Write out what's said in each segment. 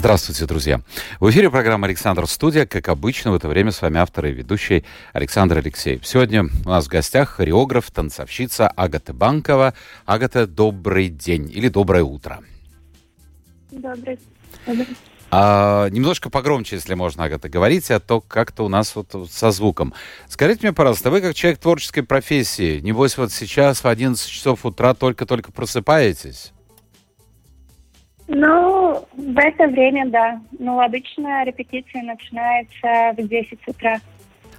Здравствуйте, друзья. В эфире программа «Александр Студия». Как обычно, в это время с вами автор и ведущий Александр Алексеев. Сегодня у нас в гостях хореограф, танцовщица Агата Банкова. Агата, добрый день или доброе утро. Добрый. добрый. А, немножко погромче, если можно, Агата, говорите, а то как-то у нас вот со звуком. Скажите мне, пожалуйста, вы как человек творческой профессии, небось вот сейчас в 11 часов утра только-только просыпаетесь? Ну, в это время, да. Ну, обычно репетиция начинается в 10 утра.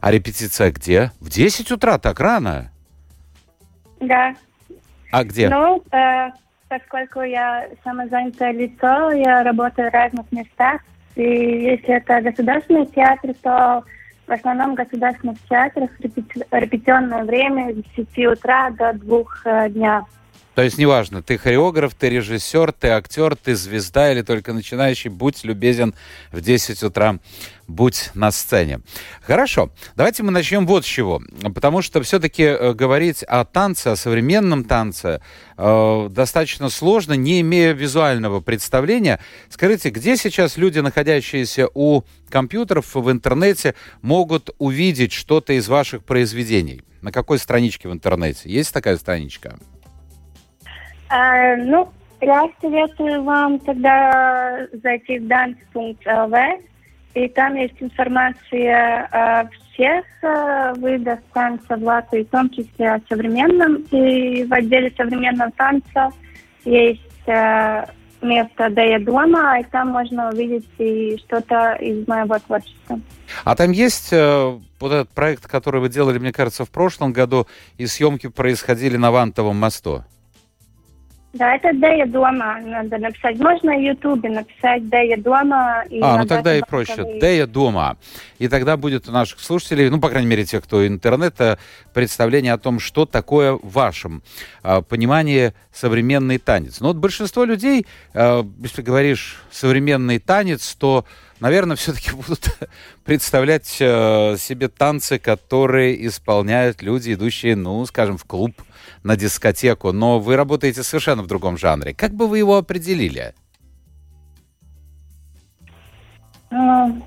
А репетиция где? В 10 утра? Так рано? Да. А где? Ну, э, поскольку я самозанятое лицо, я работаю в разных местах. И если это государственный театр, то в основном в государственных театрах репети- репетиционное время с 10 утра до 2 э, дня. То есть неважно, ты хореограф, ты режиссер, ты актер, ты звезда или только начинающий, будь любезен в 10 утра, будь на сцене. Хорошо, давайте мы начнем вот с чего. Потому что все-таки э, говорить о танце, о современном танце э, достаточно сложно, не имея визуального представления. Скажите, где сейчас люди, находящиеся у компьютеров в интернете, могут увидеть что-то из ваших произведений? На какой страничке в интернете? Есть такая страничка? А, ну, я советую вам тогда зайти в dance.lv, и там есть информация о всех э, видах танца в Латвии, в том числе о современном. И в отделе современного танца есть э, место Дея дома, и там можно увидеть и что-то из моего творчества. А там есть э, вот этот проект, который вы делали, мне кажется, в прошлом году, и съемки происходили на Вантовом мосту? Да, это Дея дома надо написать. Можно в Ютубе написать Дея дома. И а, ну тогда и проще. Дея дома. И тогда будет у наших слушателей, ну, по крайней мере, тех, кто интернета, представление о том, что такое в вашем э, понимании современный танец. Но вот большинство людей, э, если говоришь современный танец, то наверное, все-таки будут представлять э, себе танцы, которые исполняют люди, идущие, ну, скажем, в клуб на дискотеку, но вы работаете совершенно в другом жанре. Как бы вы его определили? Ну,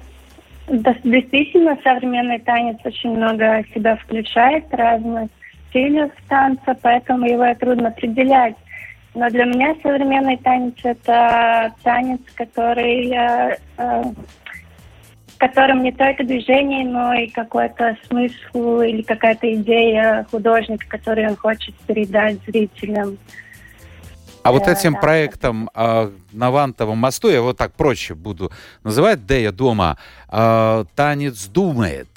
действительно, современный танец очень много себя включает, разных стилей танца, поэтому его трудно определять. Но для меня современный танец это танец, который э, котором не только движение, но и какой-то смысл или какая-то идея художника, которую он хочет передать зрителям. А вот этим да, проектом э, на Вантовом мосту, я вот так проще буду называть, Дея дома, э, танец думает.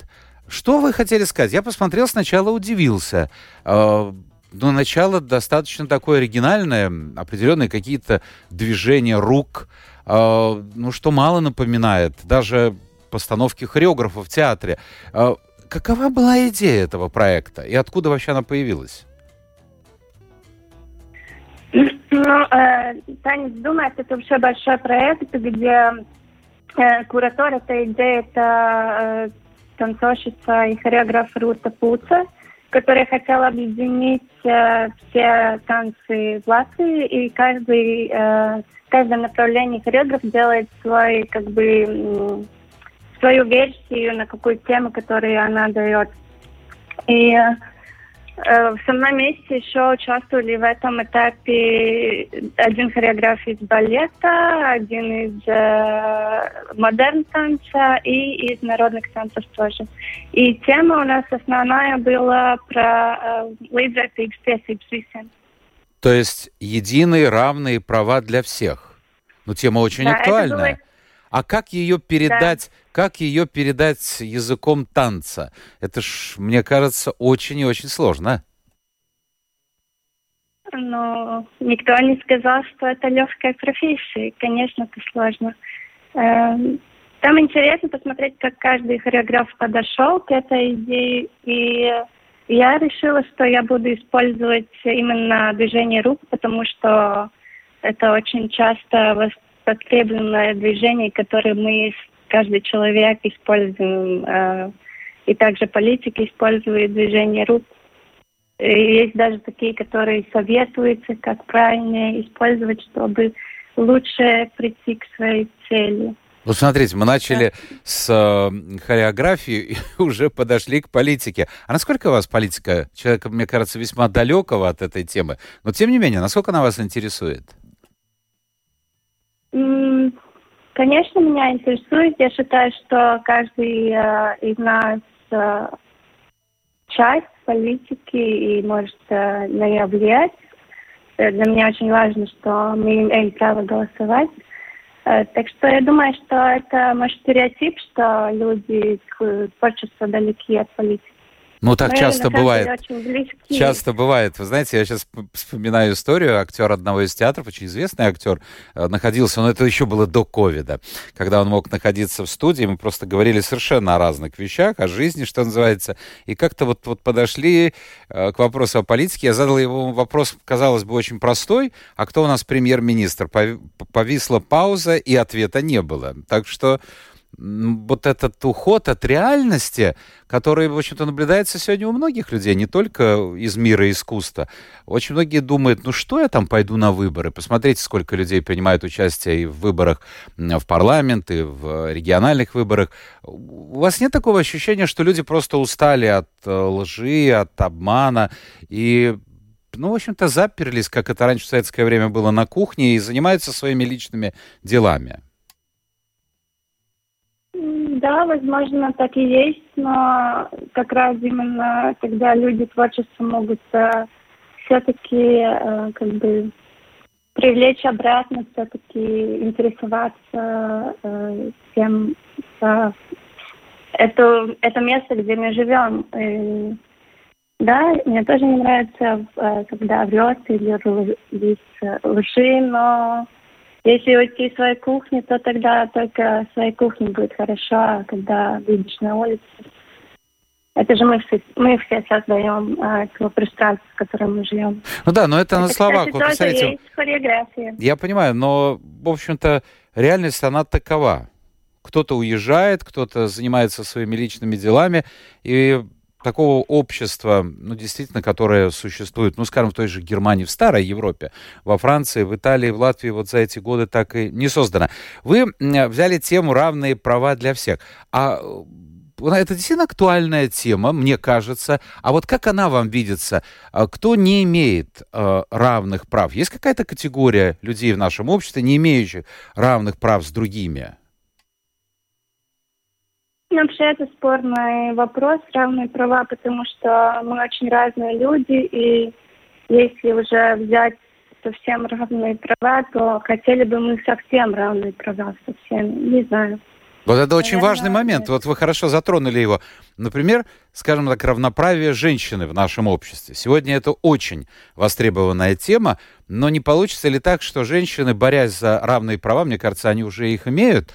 Что вы хотели сказать? Я посмотрел сначала, удивился. Э, но начало достаточно такое оригинальное, определенные какие-то движения рук, э, ну, что мало напоминает. Даже постановки хореографа в театре. А, какова была идея этого проекта и откуда вообще она появилась? Ну, э, Танец думает, это вообще большой проект, где э, куратор этой идеи это э, танцовщица и хореограф Рута Пуца, которая хотела объединить э, все танцы в Латвии, и каждый, э, каждое направление хореограф делает свой, как бы, свою версию на какую тему, которую она дает. И э, со мной вместе еще участвовали в этом этапе один хореограф из балета, один из э, модерн танца и из народных танцев тоже. И тема у нас основная была про līdzvērtīgas tiesības visiem. То есть единые равные права для всех. Ну, тема очень да, актуальная. А как ее передать, да. как ее передать языком танца? Это ж, мне кажется, очень и очень сложно. Ну, никто не сказал, что это легкая профессия. Конечно, это сложно. Эм, там интересно посмотреть, как каждый хореограф подошел к этой идее. И я решила, что я буду использовать именно движение рук, потому что это очень часто востребованное движение, которое мы, каждый человек, используем. Э, и также политики используют движение рук. И есть даже такие, которые советуются, как правильно использовать, чтобы лучше прийти к своей цели. Ну, смотрите, мы начали да. с э, хореографии и уже подошли к политике. А насколько вас политика, человека, мне кажется, весьма далекого от этой темы, но тем не менее, насколько она вас интересует? Конечно, меня интересует. Я считаю, что каждый э, из нас э, часть политики и может э, на нее влиять. Э, для меня очень важно, что мы имеем право голосовать. Э, так что я думаю, что это может стереотип, что люди творчество далеки от политики. Ну, так Наверное, часто бывает. Часто бывает. Вы знаете, я сейчас вспоминаю историю. Актер одного из театров, очень известный актер, э, находился, но это еще было до ковида, когда он мог находиться в студии. Мы просто говорили совершенно о разных вещах, о жизни, что называется. И как-то вот, вот подошли э, к вопросу о политике. Я задал ему вопрос, казалось бы, очень простой. А кто у нас премьер-министр? Повисла пауза, и ответа не было. Так что вот этот уход от реальности, который, в общем-то, наблюдается сегодня у многих людей, не только из мира искусства. Очень многие думают, ну что я там пойду на выборы? Посмотрите, сколько людей принимают участие и в выборах в парламент, и в региональных выборах. У вас нет такого ощущения, что люди просто устали от э, лжи, от обмана и ну, в общем-то, заперлись, как это раньше в советское время было на кухне, и занимаются своими личными делами. Да, возможно, так и есть, но как раз именно тогда люди творчества могут э, все-таки э, как бы привлечь обратно, все-таки интересоваться э, тем, э, это, это место, где мы живем. И, да, мне тоже не нравится, э, когда врет или лжи, но если уйти из своей кухни, то тогда только в своей кухне будет хорошо, а когда выйдешь на улицу. Это же мы все, мы все создаем а, то пространство, в котором мы живем. Ну да, но это, это на словах. Кстати, тоже есть хореография. Я понимаю, но, в общем-то, реальность, она такова. Кто-то уезжает, кто-то занимается своими личными делами, и такого общества, ну, действительно, которое существует, ну, скажем, в той же Германии, в старой Европе, во Франции, в Италии, в Латвии вот за эти годы так и не создано. Вы взяли тему «Равные права для всех». А э, это действительно актуальная тема, мне кажется. А вот как она вам видится? А кто не имеет э, равных прав? Есть какая-то категория людей в нашем обществе, не имеющих равных прав с другими? Вообще это спорный вопрос, равные права, потому что мы очень разные люди, и если уже взять совсем равные права, то хотели бы мы совсем равные права, совсем, не знаю. Вот это очень важный момент. Вот вы хорошо затронули его. Например, скажем так, равноправие женщины в нашем обществе. Сегодня это очень востребованная тема, но не получится ли так, что женщины, борясь за равные права, мне кажется, они уже их имеют,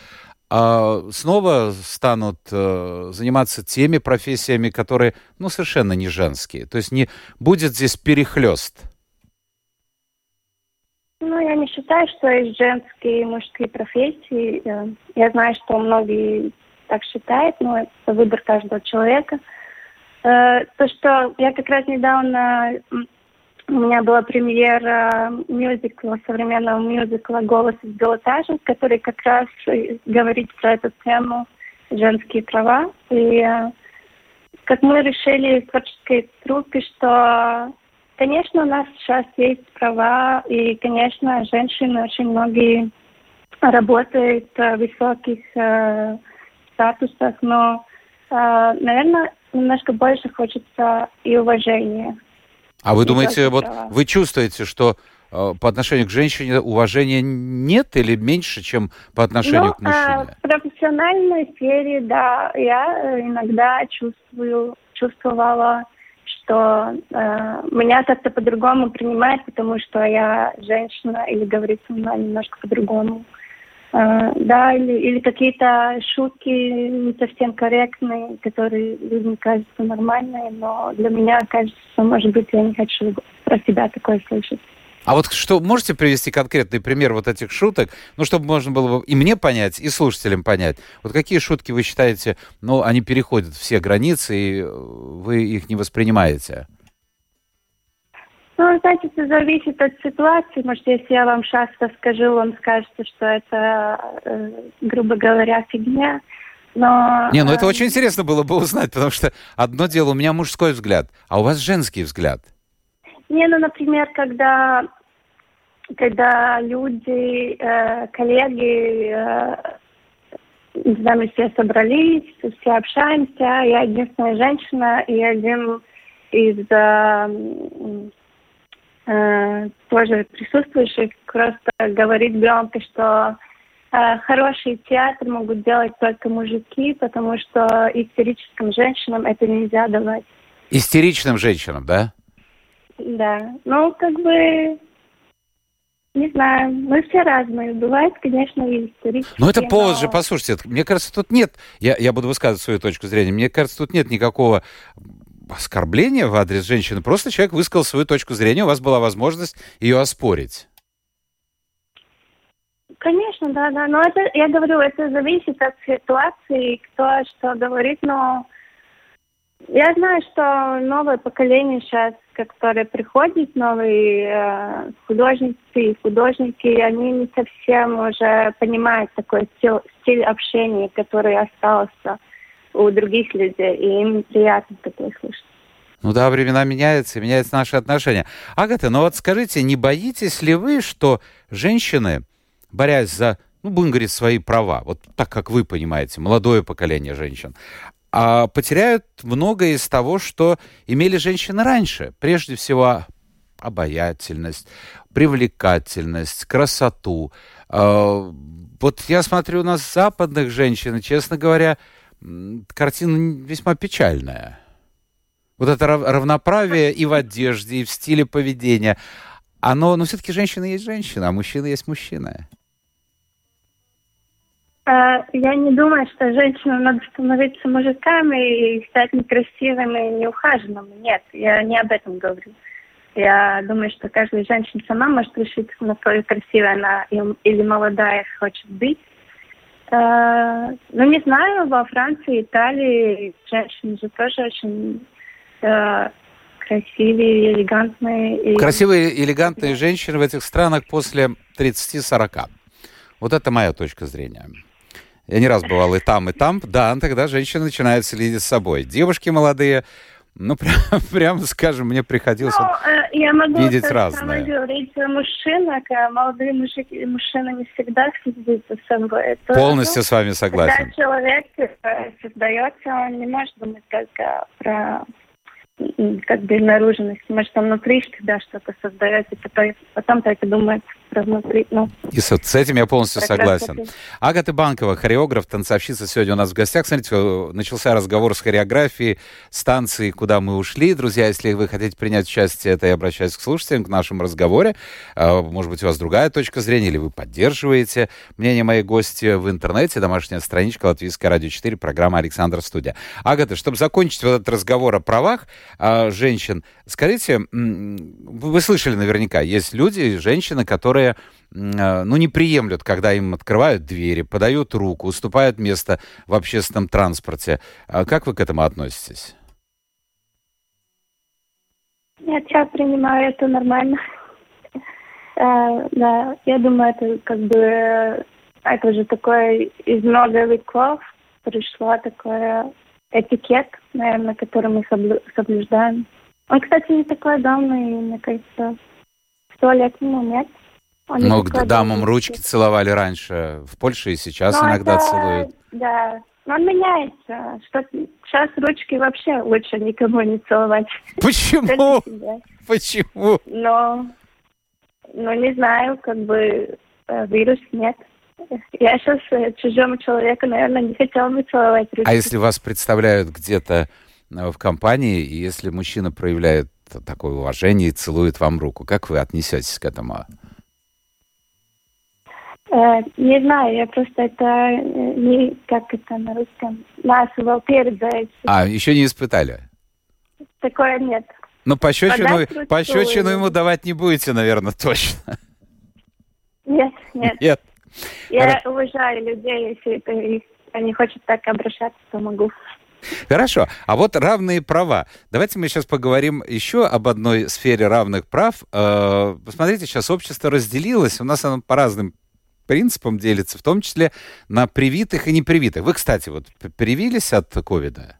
снова станут э, заниматься теми профессиями, которые, ну, совершенно не женские. То есть не будет здесь перехлест. Ну, я не считаю, что есть женские и мужские профессии. Э, я знаю, что многие так считают, но это выбор каждого человека. Э, то, что я как раз недавно у меня была премьера мюзикла, современного мюзикла «Голос из пилотажа», который как раз говорит про эту тему женские права. И э, как мы решили в творческой труппе, что, конечно, у нас сейчас есть права, и, конечно, женщины очень многие работают в высоких э, статусах, но, э, наверное, немножко больше хочется и уважения а вы думаете, вот вы чувствуете, что э, по отношению к женщине уважения нет или меньше, чем по отношению ну, к мужчине? А, в профессиональной сфере, да, я иногда чувствую, чувствовала, что э, меня как-то по-другому принимают, потому что я женщина или говорит со мной немножко по-другому. Э, да, или, или какие-то шутки не совсем корректные, которые людям кажутся нормальные, но для меня кажется, может быть, я не хочу про себя такое слышать. А вот что, можете привести конкретный пример вот этих шуток, ну, чтобы можно было бы и мне понять, и слушателям понять. Вот какие шутки вы считаете, ну, они переходят все границы, и вы их не воспринимаете? Ну, знаете, это зависит от ситуации. Может, если я вам сейчас расскажу, вам скажете, что это, э, грубо говоря, фигня. Но... Не, ну это э, очень интересно было бы узнать, потому что одно дело, у меня мужской взгляд, а у вас женский взгляд. Не, ну, например, когда, когда люди, э, коллеги, э, не знаю, мы все собрались, все общаемся, я единственная женщина, и один из э, э, тоже присутствующих просто говорит громко, что э, хороший театр могут делать только мужики, потому что истерическим женщинам это нельзя давать. Истеричным женщинам, да? Да. Ну, как бы, не знаю, мы все разные. Бывает, конечно, и истерические. Ну, это повод но... же, послушайте, мне кажется, тут нет, я, я буду высказывать свою точку зрения, мне кажется, тут нет никакого оскорбления в адрес женщины. Просто человек высказал свою точку зрения, у вас была возможность ее оспорить. Конечно, да, да. Но это, я говорю, это зависит от ситуации, кто что говорит, но я знаю, что новое поколение сейчас, которое приходит, новые э, художницы и художники, они не совсем уже понимают такой стиль, стиль общения, который остался у других людей, и им приятно такое слышать. Ну да, времена меняются, меняются наши отношения. Агата, ну вот скажите, не боитесь ли вы, что женщины, борясь за, ну, будем говорить, свои права, вот так, как вы понимаете, молодое поколение женщин, а потеряют многое из того, что имели женщины раньше. Прежде всего, обаятельность, привлекательность, красоту. А, вот я смотрю на западных женщин, и, честно говоря, картина весьма печальная. Вот это равноправие и в одежде, и в стиле поведения, оно, ну, все-таки женщина есть женщина, а мужчина есть мужчина. А, я не думаю, что женщинам надо становиться мужиками и стать некрасивыми и неухаженными. Нет, я не об этом говорю. Я думаю, что каждая женщина сама может решить, насколько красивая она или молодая хочет быть. Э, ну, не знаю, во Франции, Италии женщины же тоже очень э, красивые, элегантные. Красивые, элегантные женщины в этих странах после 30-40. Вот это моя точка зрения. Я не раз бывал и там, и там. Да, тогда женщина начинает следить за собой. Девушки молодые ну, прям, прям скажем, мне приходилось ну, э, я могу видеть разное. говорить мужчина, молодые мужчины, мужчина не всегда следит за собой. Это, Полностью ну, с вами согласен. Когда человек э, создается, он не может думать только про как бы наружность. Может, он внутри всегда что-то создает, и потом, потом только думает про внутри. Ну, и с, с этим я полностью согласен. Красоты. Агата Банкова, хореограф, танцовщица, сегодня у нас в гостях. Смотрите, начался разговор с хореографией станции, куда мы ушли. Друзья, если вы хотите принять участие, это я обращаюсь к слушателям, к нашему разговоре. А, может быть, у вас другая точка зрения, или вы поддерживаете мнение моей гости в интернете, домашняя страничка Латвийская радио 4, программа «Александр Студия». Агата, чтобы закончить вот этот разговор о правах, а, женщин. Скажите, вы слышали наверняка, есть люди, женщины, которые а, ну, не приемлют, когда им открывают двери, подают руку, уступают место в общественном транспорте. А как вы к этому относитесь? Нет, я принимаю это нормально. Uh, да, я думаю, это как бы это уже такое из много веков пришло такое этикет, наверное, который мы соблюдаем. Он, кстати, не такой давний, мне кажется, сто лет ну, нет. Он ну, к дамам ручки целовали раньше в Польше и сейчас Но ну, иногда это, целуют. Да, но он меняется. Что сейчас ручки вообще лучше никому не целовать. Почему? Почему? Но, ну, не знаю, как бы э, вирус нет. Я сейчас э, чужому человеку, наверное, не хотела бы целовать руки. А если вас представляют где-то э, в компании, и если мужчина проявляет такое уважение и целует вам руку, как вы отнесетесь к этому? Э, не знаю, я просто это э, не, как это на русском, нас его передать. А, еще не испытали? Такое нет. Ну, пощечину, пощечину ему давать не будете, наверное, точно. Нет, нет. Нет. Я Хорошо. уважаю людей, если это, они хотят так обращаться, то могу. Хорошо. А вот равные права. Давайте мы сейчас поговорим еще об одной сфере равных прав. Э, посмотрите, сейчас общество разделилось. У нас оно по разным принципам делится, в том числе на привитых и непривитых. Вы, кстати, вот привились от ковида?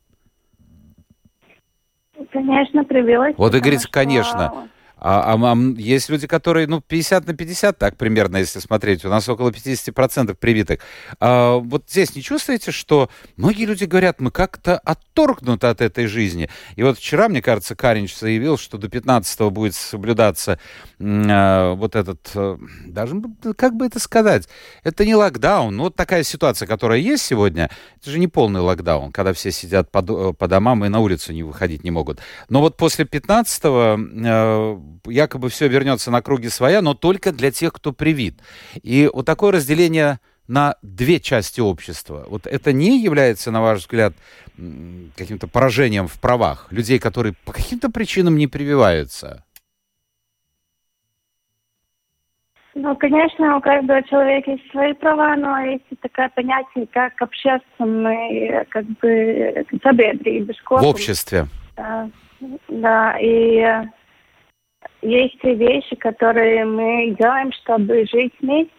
Конечно, привилась. Вот и говорится, что... конечно. А, а, а есть люди, которые, ну, 50 на 50, так примерно, если смотреть. У нас около 50% привитых. А, вот здесь не чувствуете, что многие люди говорят, мы как-то отторгнуты от этой жизни. И вот вчера, мне кажется, Каринч заявил, что до 15 будет соблюдаться а, вот этот, а, даже, как бы это сказать, это не локдаун, но вот такая ситуация, которая есть сегодня, это же не полный локдаун, когда все сидят по, э, по домам и на улицу не выходить не могут. Но вот после 15 а, якобы все вернется на круги своя, но только для тех, кто привит. И вот такое разделение на две части общества. Вот это не является, на ваш взгляд, каким-то поражением в правах людей, которые по каким-то причинам не прививаются? Ну, конечно, у каждого человека есть свои права, но есть такое понятие, как общественный, как бы, В обществе. Да, да, и есть вещи, которые мы делаем, чтобы жить вместе.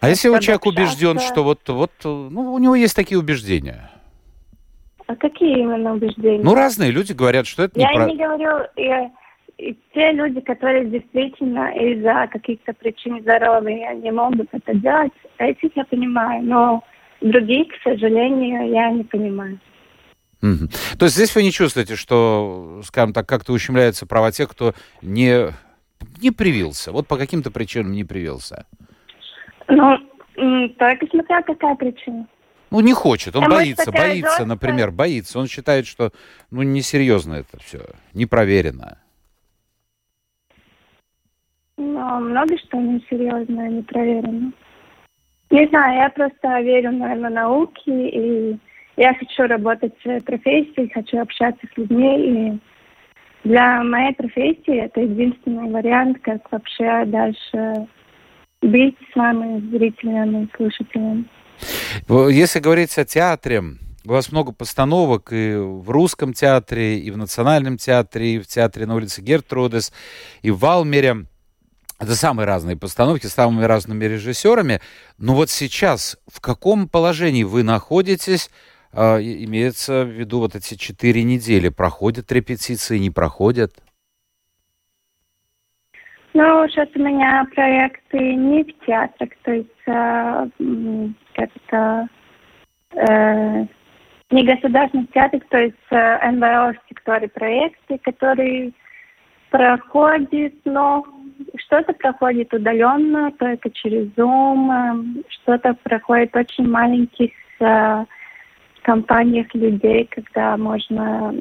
А если у человек убежден, что вот, вот, ну, у него есть такие убеждения? А какие именно убеждения? Ну, разные люди говорят, что это я не... Я не говорю... Я, и те люди, которые действительно из-за каких-то причин здоровья не могут это делать, этих я понимаю, но других, к сожалению, я не понимаю. Угу. То есть здесь вы не чувствуете, что, скажем так, как-то ущемляются права тех, кто не, не привился, вот по каким-то причинам не привился? Ну, только смотря какая причина. Ну, не хочет, он а боится, боится, жесткая... например, боится. Он считает, что, ну, несерьезно это все, не проверено. Ну, много что несерьезно, не проверено. Не знаю, я просто верю, наверное, науке и я хочу работать в профессии, хочу общаться с людьми. И для моей профессии это единственный вариант, как вообще дальше быть с вами, зрителями, слушателями. Если говорить о театре, у вас много постановок и в русском театре, и в национальном театре, и в театре на улице Гертрудес, и в Валмере. Это самые разные постановки с самыми разными режиссерами. Но вот сейчас в каком положении вы находитесь а, имеется в виду вот эти четыре недели. Проходят репетиции, не проходят? Ну, сейчас у меня проекты не в театрах, то есть э, как это э, не государственных театрах, то есть э, НВО в секторе проекты, которые проходит, но что-то проходит удаленно, только через Zoom, э, что-то проходит очень маленьких э, компаниях людей, когда можно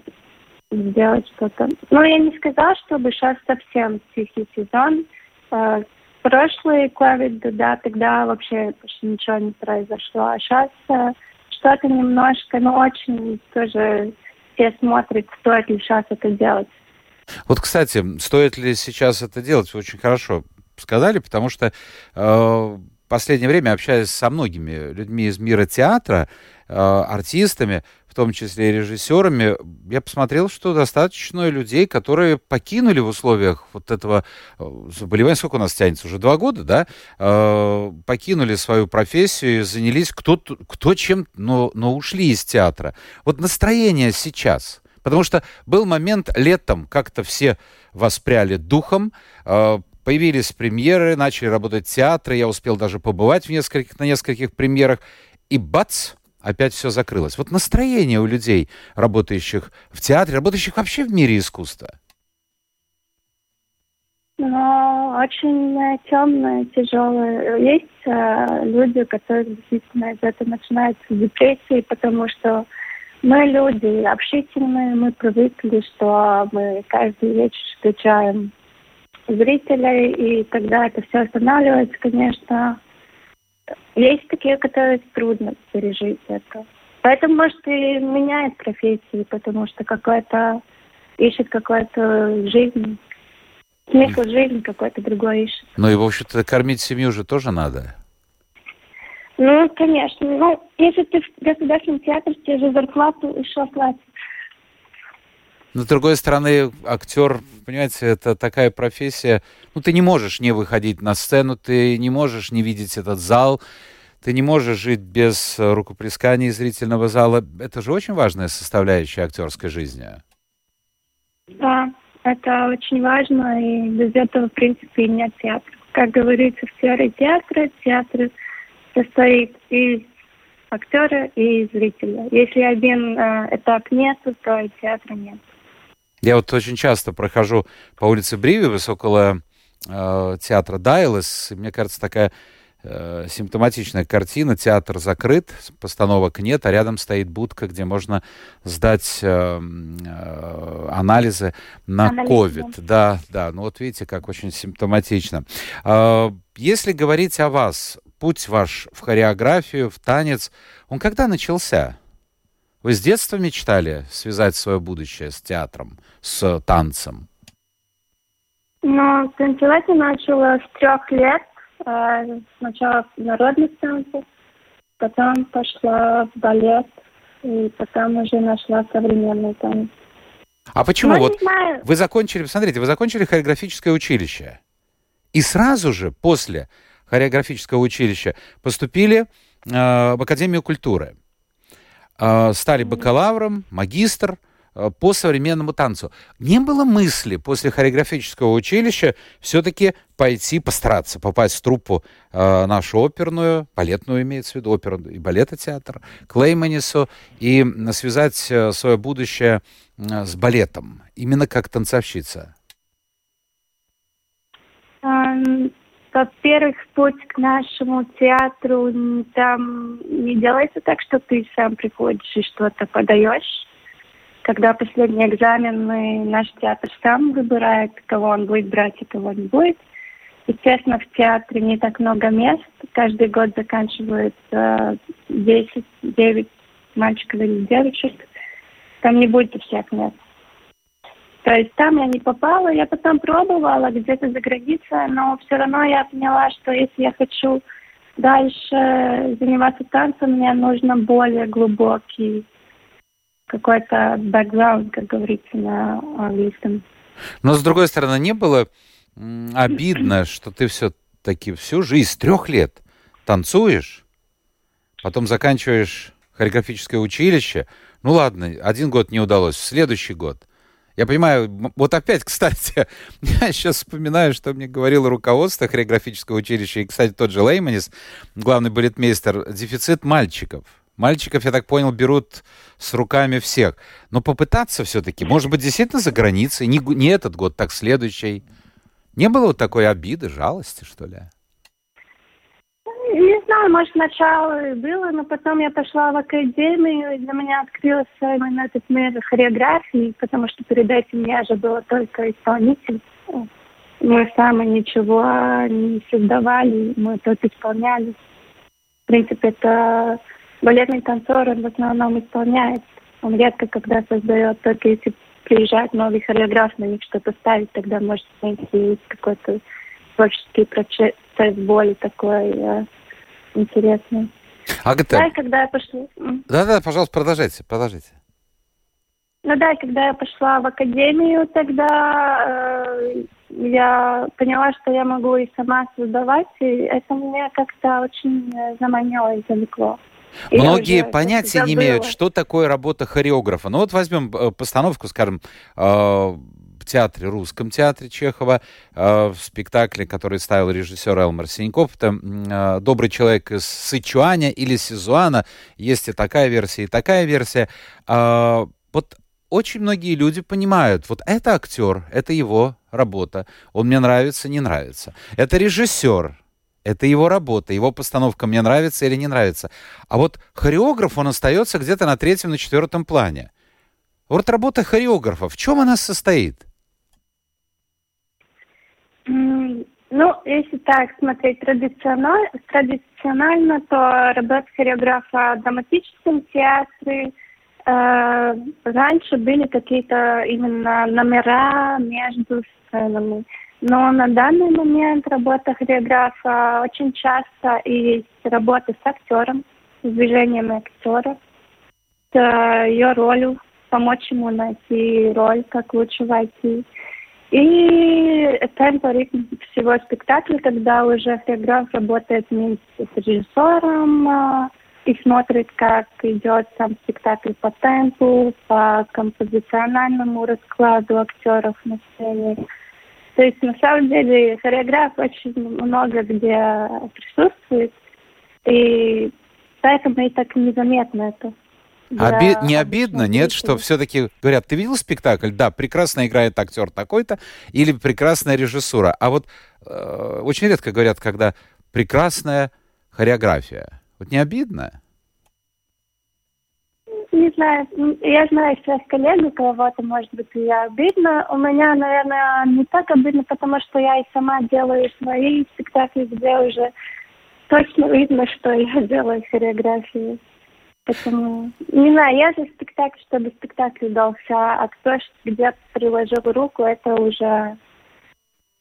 сделать что-то. Ну, я не сказала, чтобы сейчас совсем тихий сезон. Э, прошлый COVID, да, тогда вообще почти ничего не произошло. А сейчас э, что-то немножко, ну, очень тоже все смотрят, стоит ли сейчас это делать. Вот, кстати, стоит ли сейчас это делать, очень хорошо сказали, потому что э, последнее время общаюсь со многими людьми из мира театра, Э, артистами, в том числе и режиссерами, я посмотрел, что достаточно людей, которые покинули в условиях вот этого э, заболевания, сколько у нас тянется, уже два года, да, э, покинули свою профессию и занялись кто, кто чем, но, но ушли из театра. Вот настроение сейчас, потому что был момент летом, как-то все воспряли духом, появились премьеры, начали работать театры, я успел даже побывать в нескольких, на нескольких премьерах, и бац, опять все закрылось. Вот настроение у людей, работающих в театре, работающих вообще в мире искусства. Ну, очень темное, тяжелое. Есть э, люди, которые действительно из этого начинают с депрессии, потому что мы люди общительные, мы привыкли, что мы каждый вечер встречаем зрителей, и тогда это все останавливается, конечно. Есть такие, которые трудно пережить это. Поэтому, может, и меняет профессию, потому что какой-то ищет какую-то жизнь, смысл жизни какой-то другой ищет. Ну и, в общем-то, кормить семью же тоже надо. Ну, конечно. Ну, если ты в государственном театре, тебе же зарплату еще платят. Но, с другой стороны, актер, понимаете, это такая профессия, ну, ты не можешь не выходить на сцену, ты не можешь не видеть этот зал, ты не можешь жить без рукоплесканий зрительного зала. Это же очень важная составляющая актерской жизни. Да, это очень важно, и без этого, в принципе, нет театра. Как говорится в теории театра, театр состоит из актера и зрителя. Если один э, этап нет, то и театра нет. Я вот очень часто прохожу по улице Бривиус около э, театра Дайлес, и мне кажется, такая э, симптоматичная картина. Театр закрыт, постановок нет, а рядом стоит будка, где можно сдать э, э, анализы на COVID. Да, да. Ну вот видите, как очень симптоматично. Э, если говорить о вас, путь ваш в хореографию, в танец, он когда начался? Вы с детства мечтали связать свое будущее с театром, с танцем? Ну, танцевать я начала с трех лет. Э, сначала в народных танцах, потом пошла в балет, и потом уже нашла современный танец. А почему? Ну, вот вы закончили, посмотрите, вы закончили хореографическое училище. И сразу же после хореографического училища поступили э, в Академию культуры. Э, стали бакалавром, магистр э, по современному танцу. Не было мысли после хореографического училища все-таки пойти постараться, попасть в труппу э, нашу оперную, балетную имеется в виду, оперу и балетотеатр, Клейманису, и связать э, свое будущее с балетом, именно как танцовщица? Во-первых, путь к нашему театру там не делается так, что ты сам приходишь и что-то подаешь. Когда последний экзамен, мы, наш театр сам выбирает, кого он будет брать и кого не будет. Естественно, в театре не так много мест. Каждый год заканчивается 10-9 мальчиков или девочек. Там не будет всех мест. То есть там я не попала, я потом пробовала где-то за границей, но все равно я поняла, что если я хочу дальше заниматься танцем, мне нужно более глубокий какой-то бэкграунд, как говорится на английском. Но с другой стороны, не было обидно, что ты все-таки всю жизнь, с трех лет танцуешь, потом заканчиваешь хореографическое училище. Ну ладно, один год не удалось, в следующий год – я понимаю, вот опять, кстати, я сейчас вспоминаю, что мне говорило руководство хореографического училища, и, кстати, тот же Лейманис, главный балетмейстер, дефицит мальчиков. Мальчиков, я так понял, берут с руками всех. Но попытаться все-таки, может быть, действительно за границей, не, не этот год, так следующий. Не было вот такой обиды, жалости, что ли? Знаю, может, сначала было, но потом я пошла в академию, и для меня открылся именно этот мир хореографии, потому что перед этим я же была только исполнитель. Мы сами ничего не создавали, мы только исполняли. В принципе, это балетный танцор, он в основном исполняет. Он редко когда создает, только если приезжает новый хореограф, на них что-то ставить, тогда может, принципе, какой-то творческий процесс более такой интересный. Агата. Да, когда я пошла... Да-да, пожалуйста, продолжайте, продолжайте. Ну да, когда я пошла в академию, тогда э, я поняла, что я могу и сама создавать, и это меня как-то очень э, заманило и завлекло. Многие понятия не имеют, что такое работа хореографа. Ну вот возьмем э, постановку, скажем, э, театре, русском театре Чехова, э, в спектакле, который ставил режиссер Элмар Синьков. Это э, «Добрый человек из Сычуаня» или «Сизуана». Есть и такая версия, и такая версия. Э, вот очень многие люди понимают, вот это актер, это его работа, он мне нравится, не нравится. Это режиссер, это его работа, его постановка мне нравится или не нравится. А вот хореограф, он остается где-то на третьем, на четвертом плане. Вот работа хореографа, в чем она состоит? Ну, если так смотреть традиционально, традиционально то работа хореографа в драматическом театре. Э, раньше были какие-то именно номера между сценами. Но на данный момент работа хореографа очень часто и есть работа с актером, с движением актера, с ее ролью, помочь ему найти роль, как лучше войти. И темпо, ритм всего спектакля, когда уже хореограф работает вместе с режиссером э, и смотрит, как идет сам спектакль по темпу, по композициональному раскладу актеров на сцене. То есть, на самом деле, хореограф очень много где присутствует, и поэтому и так незаметно это. Оби... Не обидно, нет, что все-таки говорят, ты видел спектакль? Да, прекрасно играет актер такой-то, или прекрасная режиссура. А вот э, очень редко говорят, когда прекрасная хореография. Вот не обидно? Не знаю, я знаю своих коллег, у кого-то, может быть, и обидно. У меня, наверное, не так обидно, потому что я и сама делаю свои спектакли, где уже точно видно, что я делаю хореографию. Поэтому, не знаю, я за спектакль, чтобы спектакль удался, а кто где-то приложил руку, это уже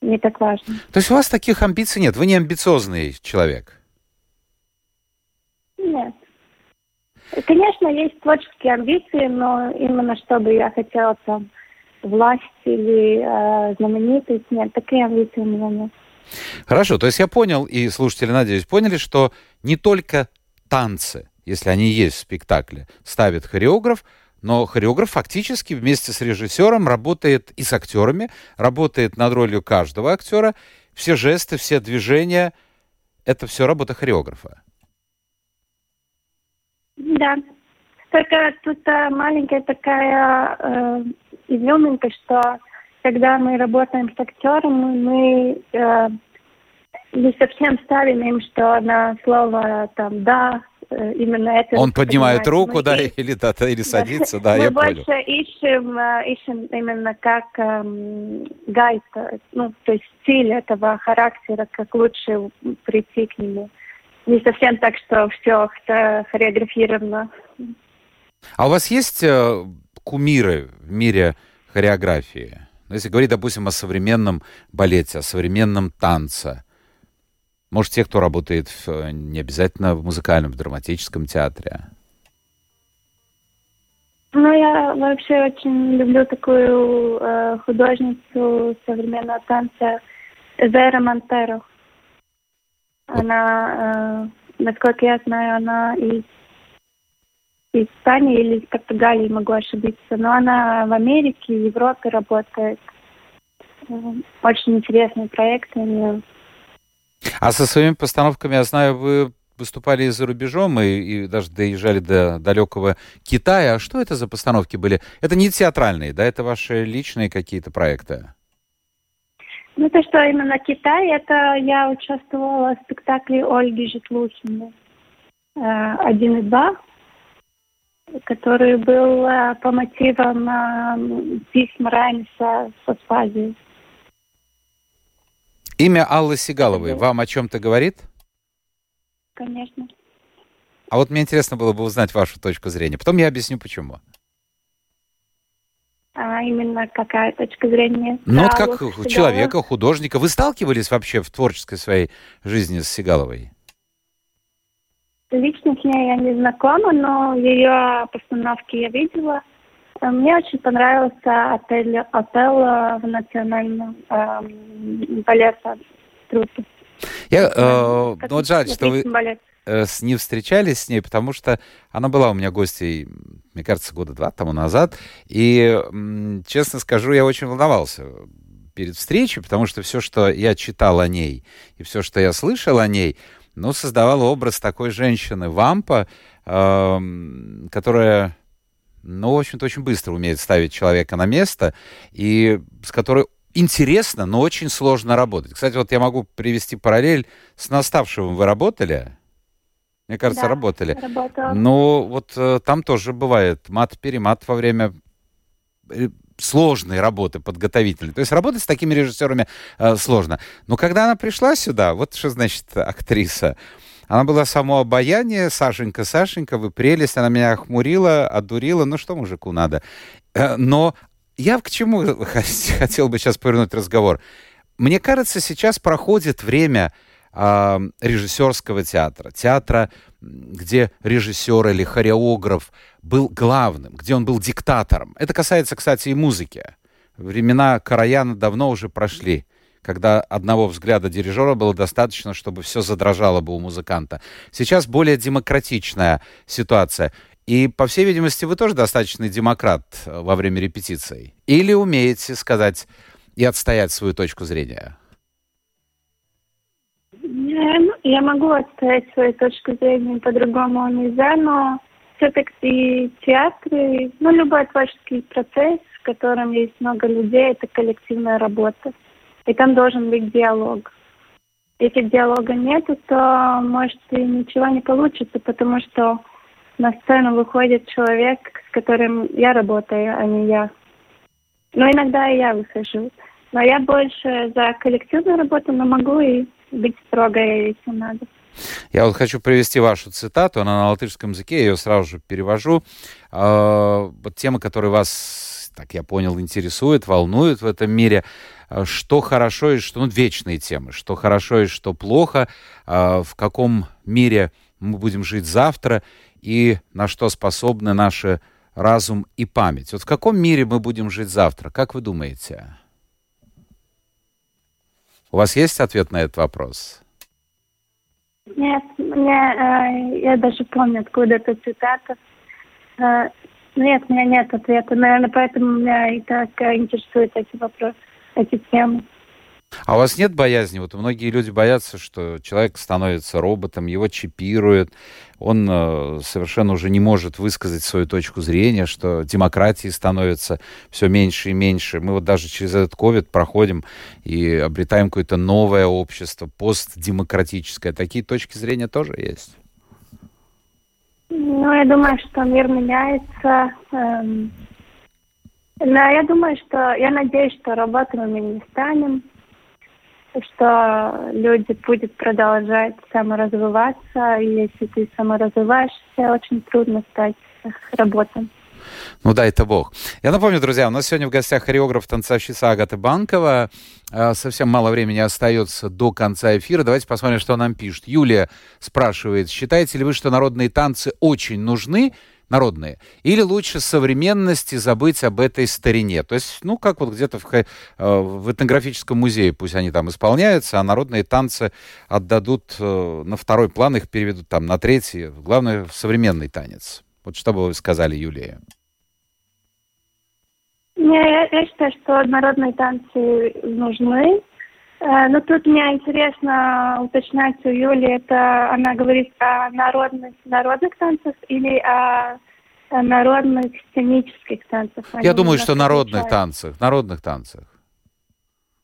не так важно. То есть у вас таких амбиций нет? Вы не амбициозный человек? Нет. Конечно, есть творческие амбиции, но именно чтобы я хотела там власть или э, знаменитость, нет, такие амбиции у меня нет. Хорошо, то есть я понял, и слушатели, надеюсь, поняли, что не только танцы – если они есть в спектакле, ставит хореограф, но хореограф фактически вместе с режиссером работает и с актерами, работает над ролью каждого актера. Все жесты, все движения — это все работа хореографа. Да. Только тут а, маленькая такая э, изюминка, что когда мы работаем с актером, мы э, не совсем ставим им, что на слово там «да», Э, именно это. Он поднимает руку, да, или, да, или садится, да, Мы я больше понял. ищем, э, ищем именно как эм, гайд, ну, то есть стиль этого характера, как лучше прийти к нему. Не совсем так, что все хореографировано. А у вас есть э, кумиры в мире хореографии? Ну, если говорить, допустим, о современном балете, о современном танце, может, те, кто работает в, э, не обязательно в музыкальном, в драматическом театре? Ну, я вообще очень люблю такую э, художницу современного танца Зера Монтеро. Она, э, насколько я знаю, она из, из Испании или из Португалии, могу ошибиться. Но она в Америке, в Европе работает. Э, очень интересный проект у нее. А со своими постановками, я знаю, вы выступали за рубежом, и, и даже доезжали до далекого Китая. А что это за постановки были? Это не театральные, да? Это ваши личные какие-то проекты? Ну, то, что именно Китай, это я участвовала в спектакле Ольги Житлухиной э, «Один и два», который был э, по мотивам э, письма Раймса с Аспазией. Имя Аллы Сигаловой вам о чем-то говорит? Конечно. А вот мне интересно было бы узнать вашу точку зрения. Потом я объясню, почему. А именно какая точка зрения? Ну, вот как Сигалова? человека, художника. Вы сталкивались вообще в творческой своей жизни с Сигаловой? Лично с ней я не знакома, но ее постановки я видела. Э, мне очень понравился отель, отель в национальном э, балете труппе. Я, э, ну, вот жаль, что вы э, с, не встречались с ней, потому что она была у меня гостьей, мне кажется, года два тому назад. И, честно скажу, я очень волновался перед встречей, потому что все, что я читал о ней, и все, что я слышал о ней, ну, создавало образ такой женщины, вампа, э, которая ну, в общем-то, очень быстро умеет ставить человека на место, и с которой интересно, но очень сложно работать. Кстати, вот я могу привести параллель с Наставшим. Вы работали? Мне кажется, да, работали. Работала. Ну, вот э, там тоже бывает мат-перемат во время сложной работы подготовительной. То есть работать с такими режиссерами э, сложно. Но когда она пришла сюда, вот что значит актриса. Она была само обаяние, Сашенька, Сашенька, вы прелесть, она меня охмурила, одурила, ну что мужику надо. Э, но я к чему хотел бы сейчас повернуть разговор? Мне кажется, сейчас проходит время э, режиссерского театра, театра, где режиссер или хореограф был главным, где он был диктатором. Это касается, кстати, и музыки. Времена Караяна давно уже прошли, когда одного взгляда дирижера было достаточно, чтобы все задрожало бы у музыканта. Сейчас более демократичная ситуация. И, по всей видимости, вы тоже достаточный демократ э, во время репетиций. Или умеете сказать и отстоять свою точку зрения? Ну, я могу отстоять свою точку зрения по-другому нельзя, но все-таки театр, ну, любой творческий процесс, в котором есть много людей, это коллективная работа. И там должен быть диалог. Если диалога нет, то, может, и ничего не получится, потому что на сцену выходит человек, с которым я работаю, а не я. Но иногда и я выхожу. Но я больше за коллективную работу, но могу и быть строгой, если надо. Я вот хочу привести вашу цитату, она на латышском языке, я ее сразу же перевожу. А, вот тема, которая вас, так я понял, интересует, волнует в этом мире, а, что хорошо и что, ну, вечные темы, что хорошо и что плохо, а, в каком мире мы будем жить завтра и на что способны наши разум и память. Вот в каком мире мы будем жить завтра, как вы думаете? У вас есть ответ на этот вопрос? Нет, мне, э, я даже помню, откуда эта цитата. Э, нет, у меня нет ответа. Наверное, поэтому меня и так э, интересуют эти вопросы, эти темы. А у вас нет боязни? Вот многие люди боятся, что человек становится роботом, его чипируют, он э, совершенно уже не может высказать свою точку зрения, что демократии становится все меньше и меньше. Мы вот даже через этот ковид проходим и обретаем какое-то новое общество, постдемократическое. Такие точки зрения тоже есть. Ну, я думаю, что мир меняется. Эм... Но я думаю, что я надеюсь, что роботами мы не станем что люди будут продолжать саморазвиваться, и если ты саморазвиваешься, очень трудно стать работом. Ну дай это бог. Я напомню, друзья, у нас сегодня в гостях хореограф, танцовщица Агата Банкова. А, совсем мало времени остается до конца эфира. Давайте посмотрим, что нам пишет. Юлия спрашивает, считаете ли вы, что народные танцы очень нужны народные. Или лучше современности забыть об этой старине. То есть, ну, как вот где-то в, э, в этнографическом музее пусть они там исполняются, а народные танцы отдадут э, на второй план, их переведут там на третий. Главное, современный танец. Вот что бы вы сказали, Юлия? Не, я, я считаю, что народные танцы нужны. Э, но тут мне интересно уточнять у Юли, это она говорит о народных, народных танцах или о, народных сценических танцах? Я думаю, что народных танцах, народных танцах.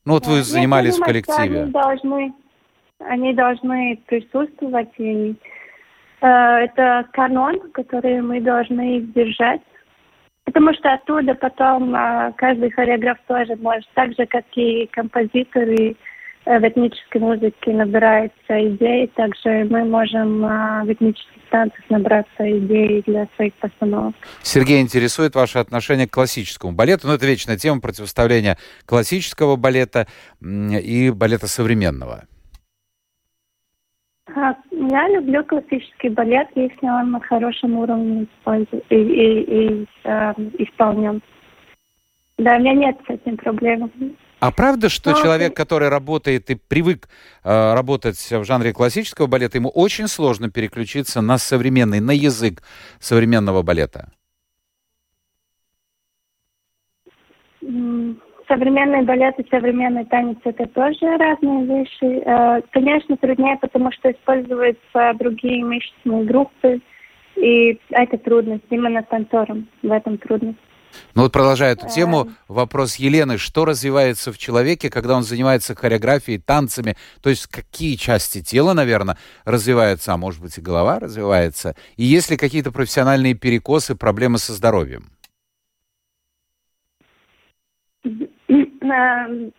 Ну вот да. вы занимались думаю, в коллективе. Они должны, они должны присутствовать. И, э, это канон, который мы должны держать. Потому что оттуда потом э, каждый хореограф тоже может, так же, как и композиторы э, в этнической музыке набираются идеи, также мы можем э, в этнических танцах набраться идей для своих постановок. Сергей, интересует ваше отношение к классическому балету. Ну, это вечная тема противоставления классического балета и балета современного. Я люблю классический балет, если он на хорошем уровне и, и, и, э, исполнен. Да, у меня нет с этим проблем. А правда, что Но... человек, который работает и привык э, работать в жанре классического балета, ему очень сложно переключиться на современный, на язык современного балета? Mm современный балет и современный танец это тоже разные вещи. Э, конечно, труднее, потому что используются другие мышечные группы, и это трудность именно танцором. В этом трудность. Ну вот продолжая эту тему, вопрос Елены. Что развивается в человеке, когда он занимается хореографией, танцами? То есть какие части тела, наверное, развиваются, а может быть и голова развивается? И есть ли какие-то профессиональные перекосы, проблемы со здоровьем? Э,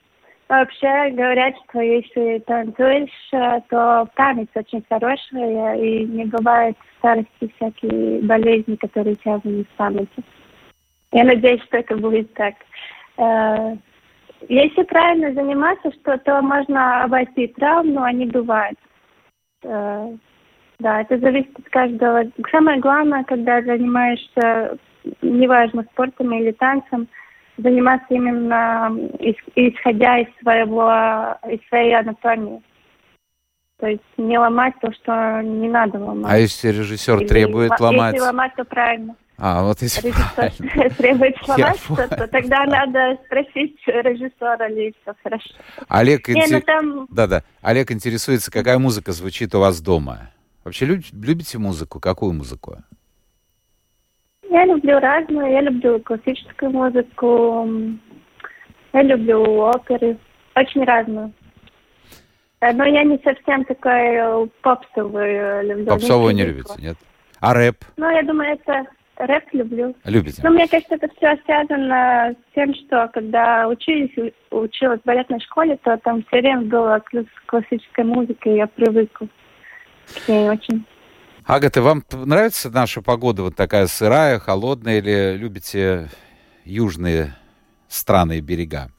вообще говорят, что если танцуешь, э, то память очень хорошая, и не бывает старости всякие болезни, которые связаны с памятью. Я надеюсь, что это будет так. Э, если правильно заниматься, что то можно обойти травм, но они бывают. Э, да, это зависит от каждого. Самое главное, когда занимаешься, неважно, спортом или танцем, заниматься именно исходя из своего, из своей анатомии. То есть не ломать то, что не надо ломать. А если режиссер Или, требует ломать? Если ломать, то правильно. А, вот если режиссер требует сломать что-то, тогда надо спросить режиссера, или все хорошо. Олег, Не, ну там... да, да. Олег интересуется, какая музыка звучит у вас дома? Вообще любите музыку? Какую музыку? Я люблю разную. Я люблю классическую музыку. Я люблю оперы. Очень разную. Э, но я не совсем такая попсовую люблю. Попсовую не любите, нет? А рэп? Ну, я думаю, это рэп люблю. Любите? Ну, мне кажется, это все связано с тем, что когда учились, училась в балетной школе, то там все время была классическая музыка, и я привыкла к ней очень. Агата, вам нравится наша погода вот такая сырая, холодная, или любите южные страны и берега?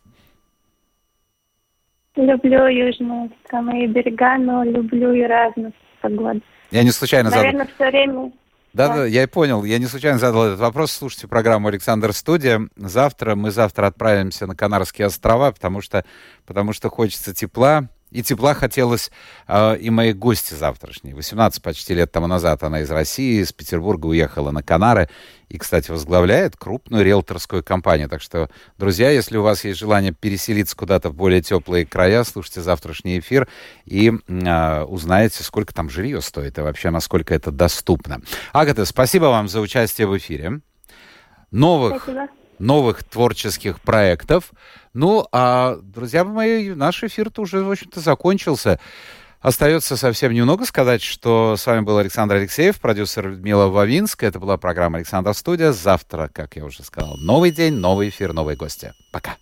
Люблю южные страны и берега, но люблю и разную погоду. Я не случайно задал... Наверное, все время... Да, да, я и понял. Я не случайно задал этот вопрос. Слушайте программу «Александр Студия». Завтра мы завтра отправимся на Канарские острова, потому что, потому что хочется тепла, и тепла хотелось э, и моей гости завтрашней. 18 почти лет тому назад она из России, из Петербурга уехала на Канары и, кстати, возглавляет крупную риэлторскую компанию. Так что, друзья, если у вас есть желание переселиться куда-то в более теплые края, слушайте завтрашний эфир и э, узнаете, сколько там жилье стоит и вообще насколько это доступно. Агата, спасибо вам за участие в эфире. Новых спасибо новых творческих проектов. Ну, а, друзья мои, наш эфир-то уже, в общем-то, закончился. Остается совсем немного сказать, что с вами был Александр Алексеев, продюсер Людмила Вавинская. Это была программа «Александр Студия». Завтра, как я уже сказал, новый день, новый эфир, новые гости. Пока.